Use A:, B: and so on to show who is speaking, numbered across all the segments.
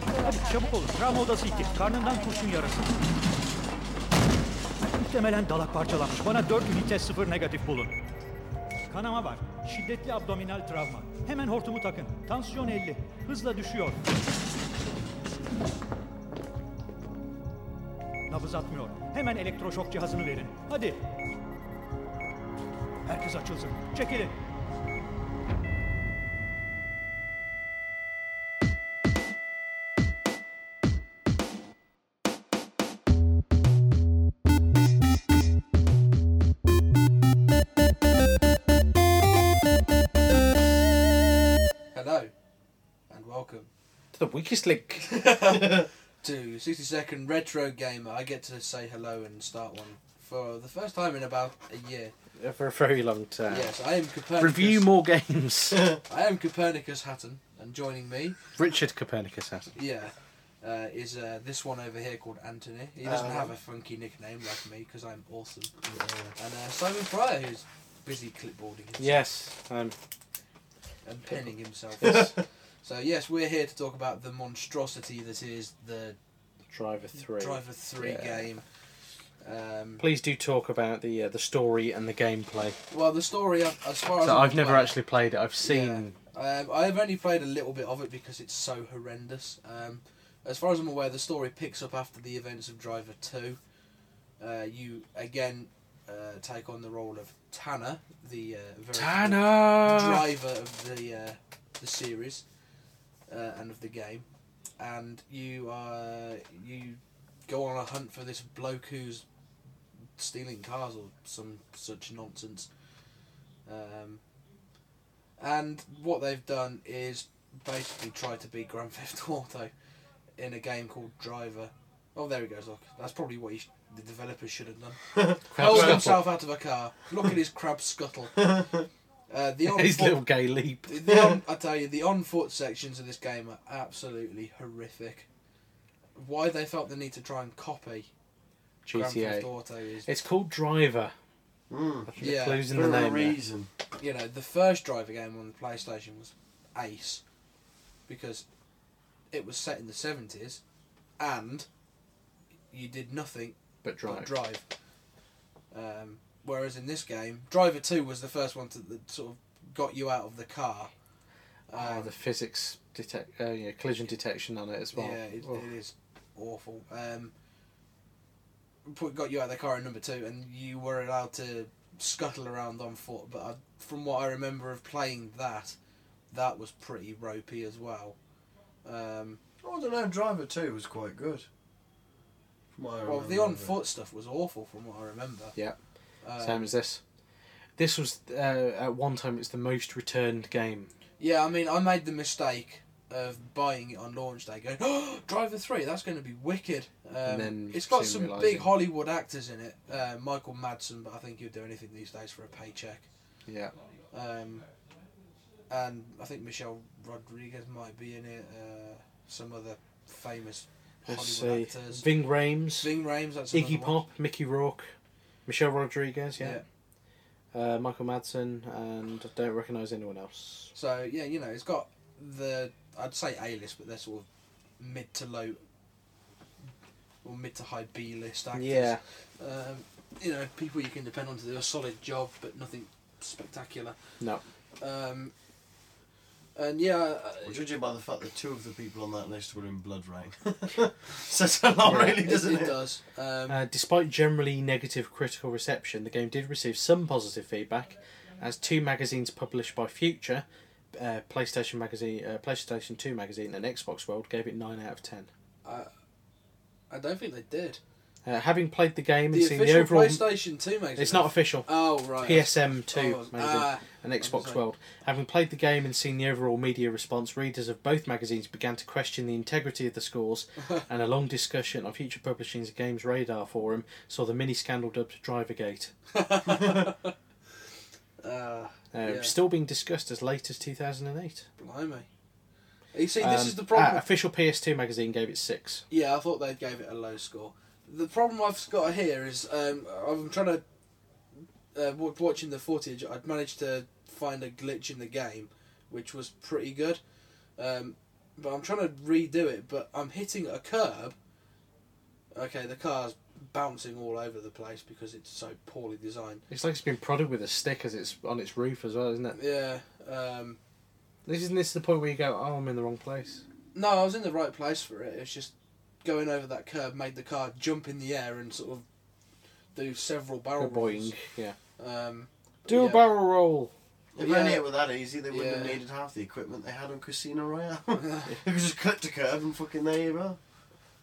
A: Hadi çabuk olun. Travma odası 2. Karnından kurşun yarası. Muhtemelen dalak parçalanmış. Bana 4 ünite 0 negatif bulun. Kanama var. Şiddetli abdominal travma. Hemen hortumu takın. Tansiyon 50. Hızla düşüyor. Nabız atmıyor. Hemen elektroşok cihazını verin. Hadi. Herkes açılsın. Çekilin.
B: Weakest link.
C: to 60 Second Retro Gamer. I get to say hello and start one for the first time in about a year.
B: For a very long time.
C: Yes, I am Copernicus.
B: Review more games.
C: I am Copernicus Hatton, and joining me,
B: Richard Copernicus has.
C: yeah, uh, is uh, this one over here called Anthony. He doesn't
D: Uh,
C: have a funky nickname like me because I'm awesome. And uh, Simon Fryer, who's busy clipboarding himself
B: Yes. Um,
C: and penning himself. so yes, we're here to talk about the monstrosity that is the
B: Driver 3.
C: Driver Three
B: Yeah.
C: game. Um,
B: Please do talk about the uh, the story and the gameplay.
C: well, the story, uh, as far as I'm
B: I've never actually played it. I've seen.
C: Um, I've only played a little bit of it because it's so horrendous. Um, as far as I'm aware, the story picks up after the events of Driver 2. Uh, you, again, uh, take on the role of Tanner, the uh, very
B: Tanner!
C: driver of the, uh, the series uh, and of the game. And you, uh, you go on a hunt for this bloke who's stealing cars or some such nonsense. Um, and what they've done is basically try to be Grand Theft Auto in a game called Driver. Oh, there he goes. Look, that's probably what he sh- the developers should have done. Hold himself out of a car. Look at his crab scuttle. Uh, the on
B: His
C: foot,
B: little gay leap.
C: the, the on, I tell you, the on foot sections of this game are absolutely horrific. Why they felt the need to try and copy Grand Theft
B: GTA.
C: Auto is,
B: It's called Driver.
D: Mm.
B: I think
C: Yeah,
B: the clues in
D: For
B: the
D: a
B: name. there.
D: reason.
C: you know, the first driver game on the PlayStation was ace because it was set in the seventies, and you did nothing
B: But Drive.
C: but drive. Um, whereas in this game, Driver Two was the first one to that sort of got you out of the car.
B: Oh,
C: Um,
B: the physics detect, uh, yeah, collision detection on it as well.
C: Yeah, it, it is awful. Um, put, got you out of the car in number two, and you were allowed to scuttle around on foot. But I, from what I remember of playing that, that was pretty ropey as well. Um,
D: Oh, I don't know. Driver Two was quite good. From what I
C: well, the on foot stuff was awful from what I remember.
B: Yeah.
C: Um,
B: Same as this. This was uh, at one time it's the most returned game.
C: Yeah, I mean, I made the mistake of buying it on launch day, going, "Oh, Driver Three, that's going to be wicked." Um,
B: And then
C: it's got some big Hollywood actors in it. Uh, Michael Madsen, but I think he'd do anything these days for a paycheck.
B: Yeah.
C: Um, and I think Michelle Rodriguez might be in it. Uh, some other famous
B: Let's
C: Hollywood
B: see.
C: actors.
B: Ving Rhames,
C: Ving Rhames, that's
B: Iggy
C: another one.
B: Pop, Mickey Rourke, Michelle Rodriguez,
C: Yeah.
B: yeah. Uh, Michael Madsen, and I don't recognise anyone else.
C: So yeah, you know, it's got the I'd say A list, but they're sort of mid to low or mid to high B list actors.
B: Yeah.
C: Um, you know, people you can depend on to do a solid job, but nothing spectacular.
B: No.
C: Um, and yeah,
D: Well, judging by the fact that two of the people on that list were in BloodRayne, says a lot,
B: Yeah,
D: really, doesn't
C: it
D: it?
C: does. Um,
B: Uh, despite generally negative critical reception, the game did receive some positive feedback, as two magazines published by Future, uh, PlayStation magazine, uh, PlayStation Two magazine, and Xbox World gave it nine out of ten.
C: I, I don't think they did.
B: Uh, having played the game and
C: The
B: seen the overall,
C: PlayStation Two magazine.
B: it's not official.
C: Oh right.
B: PSM Two
C: Oh,
B: magazine
C: ah,
B: and Xbox. World. Having played the game and seen the overall media response, readers of both magazines began to question the integrity of the scores, and a long discussion on Future Publishing's Games Radar forum saw the mini scandal dubbed Drivergate.
C: uh,
B: Uh,
C: Yeah.
B: Still being discussed as late as 2008.
C: blimey. You see, this
B: Um,
C: is the problem.
B: uh, official PS2 magazine gave it six.
C: Yeah, I thought they gave it a low score. The problem I've got here is um, I'm trying to uh, wa- watching the footage. I'd managed to find a glitch in the game, which was pretty good. Um, but I'm trying to redo it, but I'm hitting a curb. Okay, the car's bouncing all over the place because it's so poorly designed.
B: It's like it's been prodded with a stick as it's on its roof as well, isn't it?
C: Yeah. Um,
B: This isn't this the point where you go, oh, I'm in the wrong place.
C: no, I was in the right place for it. It's just going over that curb made the car jump in the air and sort of do several barrel
B: Go
C: rolls.
B: Yeah.
C: Um,
B: Do
C: Yeah.
B: a barrel roll.
D: If
C: Yeah.
D: only it were that easy, they wouldn't have needed half the equipment they had on Casino Royale. it was just cut to curve and fucking there you are.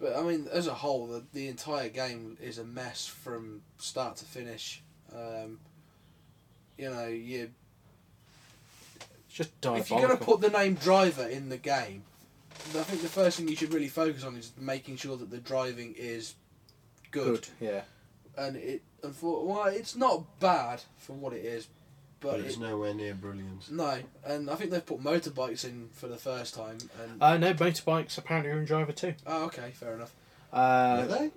C: But I mean, as a whole, the, the entire game is a mess from start to finish. Um, you know, you
B: It's just
C: if you're going to put the name driver in the game, I think the first thing you should really focus on is making sure that the driving is good.
B: good. Yeah.
C: And it, unfor- well, it's not bad for what it is, but,
D: But it's
C: it,
D: nowhere near brilliant.
C: no. And I think they've put motorbikes in for the first time. And
B: Uh, no, motorbikes apparently are in Driver 2.
C: oh, okay, fair enough.
B: Uh,
D: Really?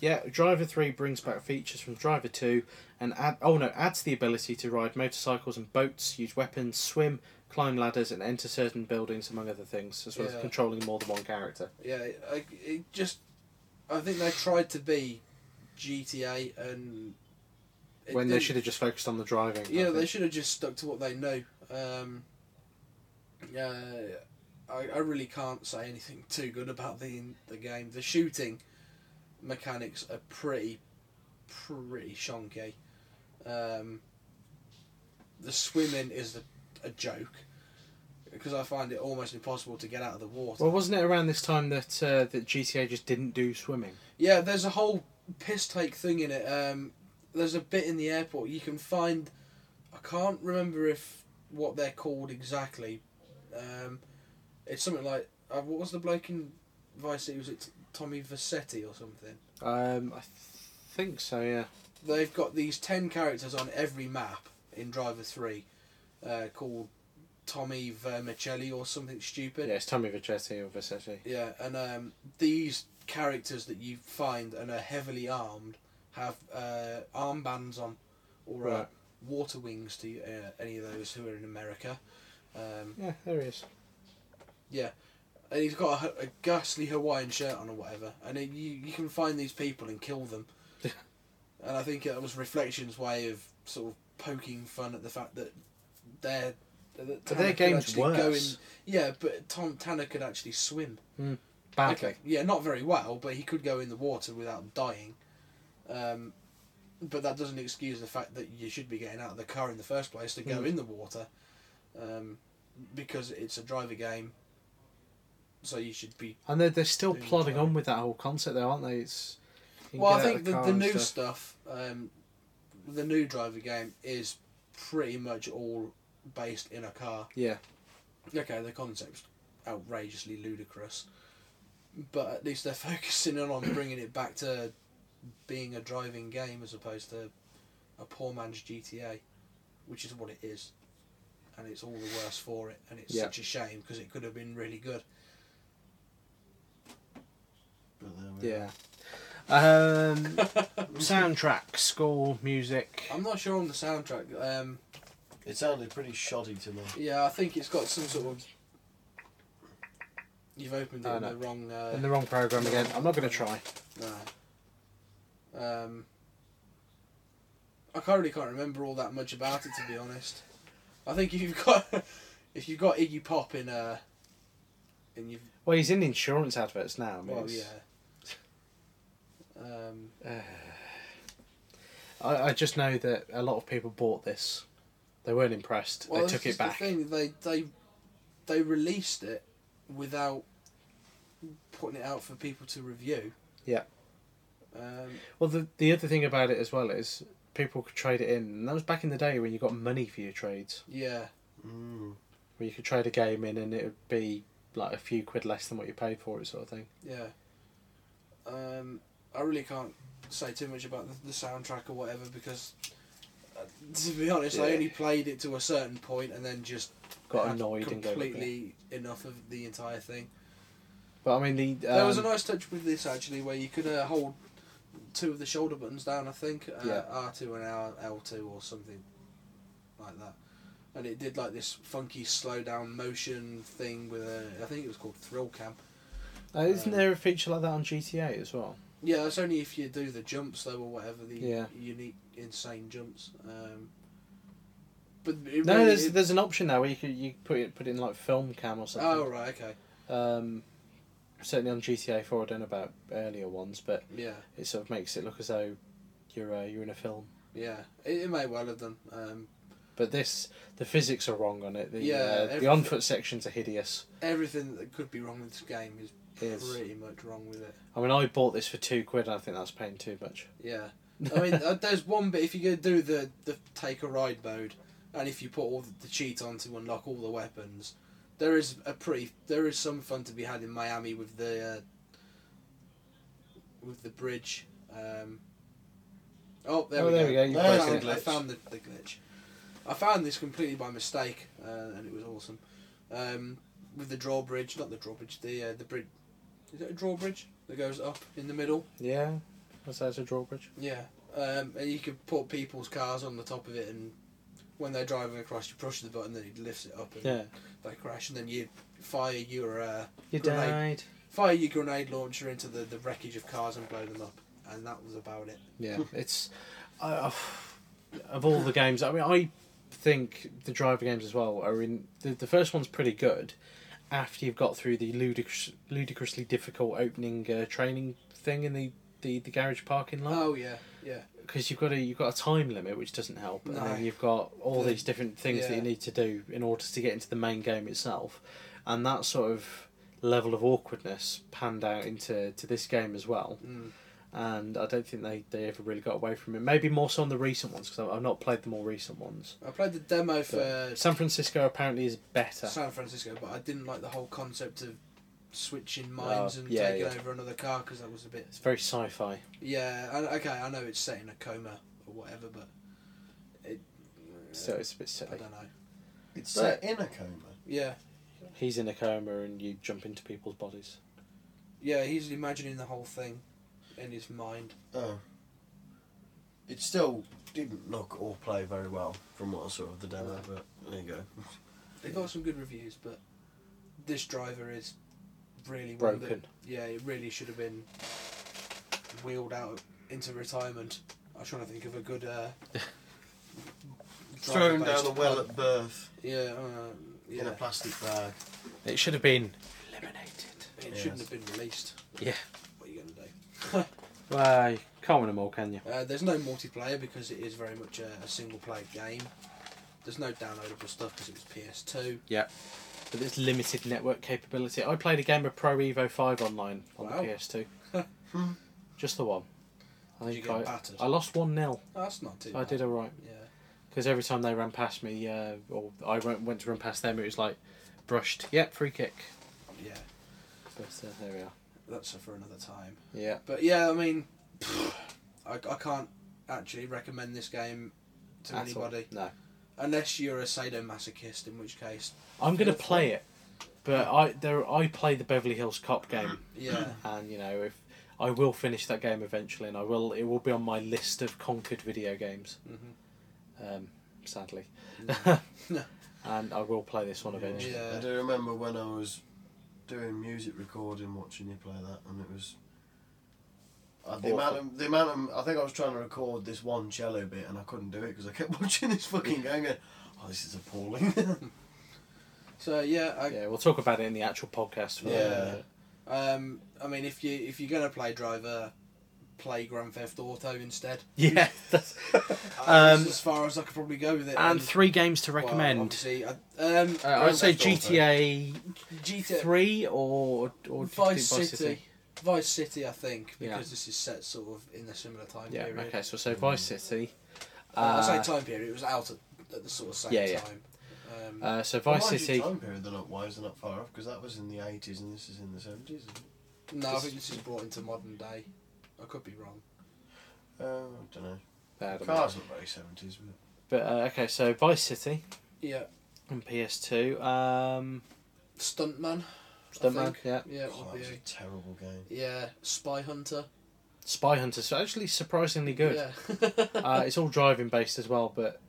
B: Yeah, Driver 3 brings back features from Driver 2 and add, oh no, adds the ability to ride motorcycles and boats, use weapons, swim, climb ladders, and enter certain buildings, among other things, as well as controlling more than one character.
C: Yeah, I, it just. I think they tried to be GTA and.
B: when they should have just focused on the driving.
C: Yeah, they should have just stuck to what they know. Um, yeah, I, I really can't say anything too good about the the game. The shooting mechanics are pretty, pretty shonky. Um, the swimming is a, a joke because I find it almost impossible to get out of the water.
B: Well, wasn't it around this time that uh, that GTA just didn't do swimming?
C: Yeah, there's a whole piss take thing in it. Um, there's a bit in the airport you can find. I can't remember if what they're called exactly. Um, it's something like uh, what was the bloke in Vice City? Was it Tommy Vassetti or something?
B: Um, I th- think so. Yeah.
C: They've got these ten characters on every map in Driver Three, uh, called Tommy Vermicelli or something stupid.
B: Yeah, it's Tommy Vercetti or Vercetti.
C: Yeah, and um, these characters that you find and are heavily armed have uh, armbands on, or uh, water wings to uh, any of those who are in America. Um,
B: Yeah, there he is. Yeah.
C: And he's got a, a ghastly Hawaiian shirt on or whatever, and it, you you can find these people and kill them. and I think it was Reflection's way of sort of poking fun at the fact that they're. That Tanner
B: their game's worse.
C: in- yeah, but Tom Tanner could actually swim.
B: Badly.
C: Okay, yeah, not very well, but he could go in the water without dying. Um, but that doesn't excuse the fact that you should be getting out of the car in the first place to go
B: Mm.
C: in the water, um, because it's a driver game. So you should be.
B: And they're, they're still plodding on with that whole concept, though, aren't they? It's.
C: Well, I think
B: of
C: the, the new
B: stuff.
C: stuff, um, the new driver game is pretty much all based in a car.
B: Yeah.
C: Okay, the concept's outrageously ludicrous, but at least they're focusing on bringing it back to being a driving game as opposed to a poor man's GTA, which is what it is, and it's all the worse for it, and it's
B: Yeah.
C: such a shame because it could have been really good.
D: But
B: Yeah. Um, soundtrack, score, music.
C: I'm not sure on the soundtrack. Um,
D: are. It sounded pretty shoddy to me.
C: yeah, I think it's got some sort of. You've opened it
B: Oh,
C: in
B: no.
C: the wrong. Uh,
B: In the wrong program again. I'm not going to try.
C: No. Um, I can't really can't remember all that much about it to be honest. I think if you've got if you've got Iggy Pop in uh in you've
B: Well, he's in insurance adverts now. I mean,
C: well
B: it's-
C: yeah. Um,
B: I, I just know that a lot of people bought this. They weren't impressed.
C: well,
B: they took it back.
C: The thing they they they released it without putting it out for people to review.
B: Yeah.
C: Um,
B: Well, the the other thing about it as well is people could trade it in, and that was back in the day when you got money for your trades,
C: yeah.
D: Mm.
B: where you could trade a game in and it would be like a few quid less than what you paid for it, sort of thing.
C: Yeah. Um, I really can't say too much about the, the soundtrack or whatever because, to be honest, I only played it to a certain point and then just
B: Got annoyed and
C: completely enough of the entire thing.
B: But I mean, the um,
C: there was a nice touch with this actually, where you could uh, hold two of the shoulder buttons down. I think uh,
B: Yeah.
C: R two and R L two or something like that. and it did like this funky slow down motion thing with a. I think it was called Thrill Cam.
B: Uh, isn't there a feature like that on GTA as well?
C: Yeah, it's only if you do the jumps though, or whatever the
B: Yeah.
C: unique, insane jumps. Um, but it
B: No,
C: really-
B: there's
C: it-
B: there's an option now where you could you put it put in like film cam or something.
C: oh right, okay,
B: Um, certainly on GTA Four, I don't know about earlier ones, but
C: yeah,
B: it sort of makes it look as though you're uh, you're in a film.
C: yeah. It, it may well have done. Um,
B: But this, the physics are wrong on it. The,
C: Yeah,
B: uh, the on foot sections are hideous.
C: everything that could be wrong with this game is
B: Is
C: pretty much wrong with it.
B: I mean, I bought this for two quid. and I think that's paying too much.
C: Yeah, I mean, uh, there's one bit if you go do the the take a ride mode, and if you put all the, cheat on to unlock all the weapons, there is a pretty there is some fun to be had in Miami with the uh, with the bridge. Um, oh, there
B: Oh,
C: we
B: there
C: go.
B: we go, you
C: I found,
D: the
C: I
D: glitch.
C: found the, the glitch. I found this completely by mistake, uh, and it was awesome. Um, with the drawbridge, not the drawbridge, the uh, the bridge. Is it a drawbridge that goes up in the middle?
B: Yeah, was that a drawbridge?
C: Yeah, um, and you could put people's cars on the top of it, and when they're driving across, you push the button, then it lifts it up, and
B: Yeah,
C: they crash, and then you fire your uh,
B: you
C: Grenade.
B: died.
C: fire your grenade launcher into the, the wreckage of cars and blow them up, and that was about it.
B: Yeah, it's uh, of all the games. I mean, I think the driver games as well are in the the first one's pretty good. After you've got through the ludicrous, ludicrously difficult opening uh, training thing in the, the, the garage parking lot,
C: Oh yeah, yeah,
B: because you've got a you've got a time limit which doesn't help, and
C: No.
B: then you've got all
C: The-
B: these different things that you need to do in order to get into the main game itself, and that sort of level of awkwardness panned out into to this game as well
C: mm.
B: And I don't think they, they ever really got away from it. Maybe more so on the recent ones because I've not played the more recent ones.
C: I played the demo for
B: But San Francisco apparently is better.
C: San Francisco, but I didn't like the whole concept of switching oh, minds
B: Oh,
C: and
B: yeah,
C: taking
B: yeah.
C: over another car because that was a bit.
B: It's very sci-fi.
C: Yeah, I, okay, I know it's set in a coma or whatever, but it.
B: So it's a bit
C: I don't know.
D: It's set in a coma.
C: Yeah,
B: He's in a coma and you jump into people's bodies.
C: yeah, he's imagining the whole thing in his mind.
D: Oh. It still didn't look or play very well from what I saw of the demo, but there you go.
C: They got some good reviews, but this driver is really one that-
B: Broken.
C: yeah, it really should have been wheeled out into retirement. I was trying to think of a good. Uh,
D: Thrown down
C: driver-based
D: the well
C: pun.
D: at birth
C: Yeah, uh,
D: in a plastic bag.
B: It should have been eliminated.
C: It
D: Yes.
C: shouldn't have been released.
B: Yeah.
C: What are you going to do?
B: Well, you can't win them all, can you?
C: Uh, there's no multiplayer because it is very much a, a single player game. There's no downloadable stuff because it was PS2. Yeah.
B: But there's limited network capability. I played a game of Pro Evo 5 online on
C: Wow.
B: the PS2. Just the one. I
C: Did you
B: think
C: get
B: I,
C: battered?
B: I lost 1 0.
C: Oh, that's not too
B: I
C: bad.
B: did alright.
C: Yeah.
B: Because every time they ran past me, uh, or I went, went to run past them, it was like brushed. Yep, free kick.
C: Yeah.
B: But uh, there we are.
C: That's for another time.
B: Yeah.
C: But yeah, I mean, I, I can't actually recommend this game to
B: At all.
C: anybody
B: No.
C: unless you're a sadomasochist, in which case,
B: I'm gonna play it, but I there I play the Beverly Hills Cop game,
C: yeah,
B: and you know if I will finish that game eventually, and I will it will be on my list of conquered video games.
C: Mhm.
B: Um, sadly,
C: No.
B: and I will play this one eventually.
C: Yeah.
D: I do remember when I was doing music recording, watching you play that, and it was. Uh, the amount of the amount of I think I was trying to record this one cello bit and I couldn't do it because I kept watching this fucking game. Going, oh, this is appalling.
C: so yeah, I,
B: Yeah, we'll talk about it in the actual podcast. For
D: Yeah.
C: um, I mean, if you if you're gonna play Driver, play Grand Theft Auto instead.
B: yeah. That's,
C: Uh,
B: Um,
C: that's as far as I could probably go with it.
B: and three games to
C: well,
B: recommend.
C: obviously, I, um,
B: uh, I'd say GTA
C: GTA
B: three or or
C: Vice
B: Vice
C: City. Vice City, I think, because
B: Yeah.
C: this is set sort of in a similar time
B: Yeah.
C: period.
B: Okay. So so Vice City.
C: Uh, I
B: Uh,
C: say time period. It was out at, at the sort of same
B: Yeah, yeah.
C: time. Um,
B: uh, so Vice
D: mind you,
B: City.
D: time period, they're not wise, they're not far off because that was in the eighties and this is in the seventies.
C: no, I think this is brought into modern day. I could be wrong.
D: Uh, I don't know.
B: I don't know.
D: Cars look very seventies, but
B: But uh, okay, so Vice City
C: Yeah,
B: on PS2. Um,
C: Stuntman. I
B: Stuntman,
C: think.
B: yeah.
C: Yeah,
D: oh,
C: would
D: that was a terrible game.
C: yeah. Spy Hunter.
B: Spy Hunter's actually surprisingly good.
C: Yeah.
B: uh, it's all driving based as well, but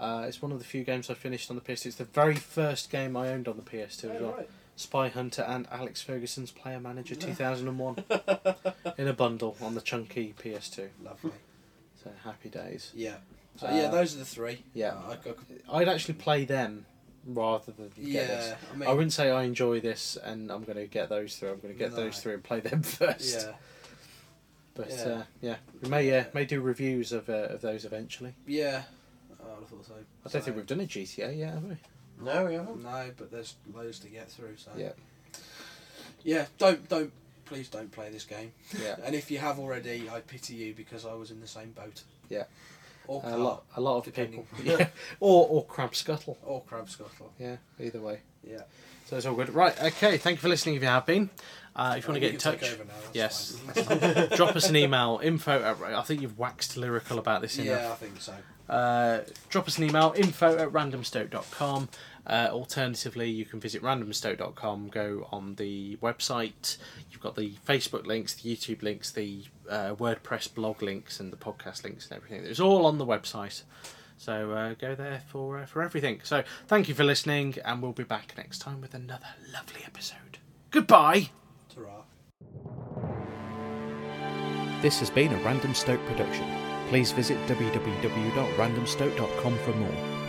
B: Uh, it's one of the few games I finished on the PS2. It's the very first game I owned on the PS2 as
C: Oh,
B: well.
C: right.
B: Spy Hunter and Alex Ferguson's Player Manager 2001 in a bundle on the chunky PS2.
C: Lovely.
B: So happy days.
C: Yeah. So
B: Uh,
C: yeah, those are the three.
B: yeah.
C: Uh, I, I,
B: I'd actually play them rather than get
C: yeah.
B: this.
C: I mean.
B: I wouldn't say I enjoy this and I'm going to get those through. I'm going to get
C: No.
B: those through and play them first.
C: Yeah.
B: But
C: Yeah.
B: yeah, uh, yeah. we may uh, may do reviews of uh, of those eventually.
C: Yeah. Oh, I thought so.
B: I don't think we've done a GTA yet, have we?
D: No, we haven't.
C: No, but there's loads to get through. So.
B: Yeah.
C: Yeah. Don't don't please don't play this game.
B: Yeah.
C: And if you have already, I pity you because I was in the same boat.
B: Yeah.
C: Or
B: A
C: car,
B: lot, a lot of
C: depending.
B: people. Yeah. or or crab scuttle.
C: or crab scuttle.
B: Yeah. Either way.
C: Yeah.
B: So it's all good. Right. Okay. Thank you for listening. If you have been, uh, if you want to
C: Oh,
B: get in touch,
C: now,
B: yes. drop us an email. Info. At, I think you've waxed lyrical about this enough.
C: yeah, I think so.
B: Uh, drop us an email info at randomstoke.com. Uh, alternatively, you can visit randomstoke.com, go on the website. You've got the Facebook links, the YouTube links, the uh, WordPress blog links, and the podcast links and everything. It's all on the website. So uh, go there for uh, for everything. So thank you for listening, and we'll be back next time with another lovely episode. Goodbye.
C: Ta-ra.
A: This has been a Random Stoke production. Please visit www.randomstoke.com for more.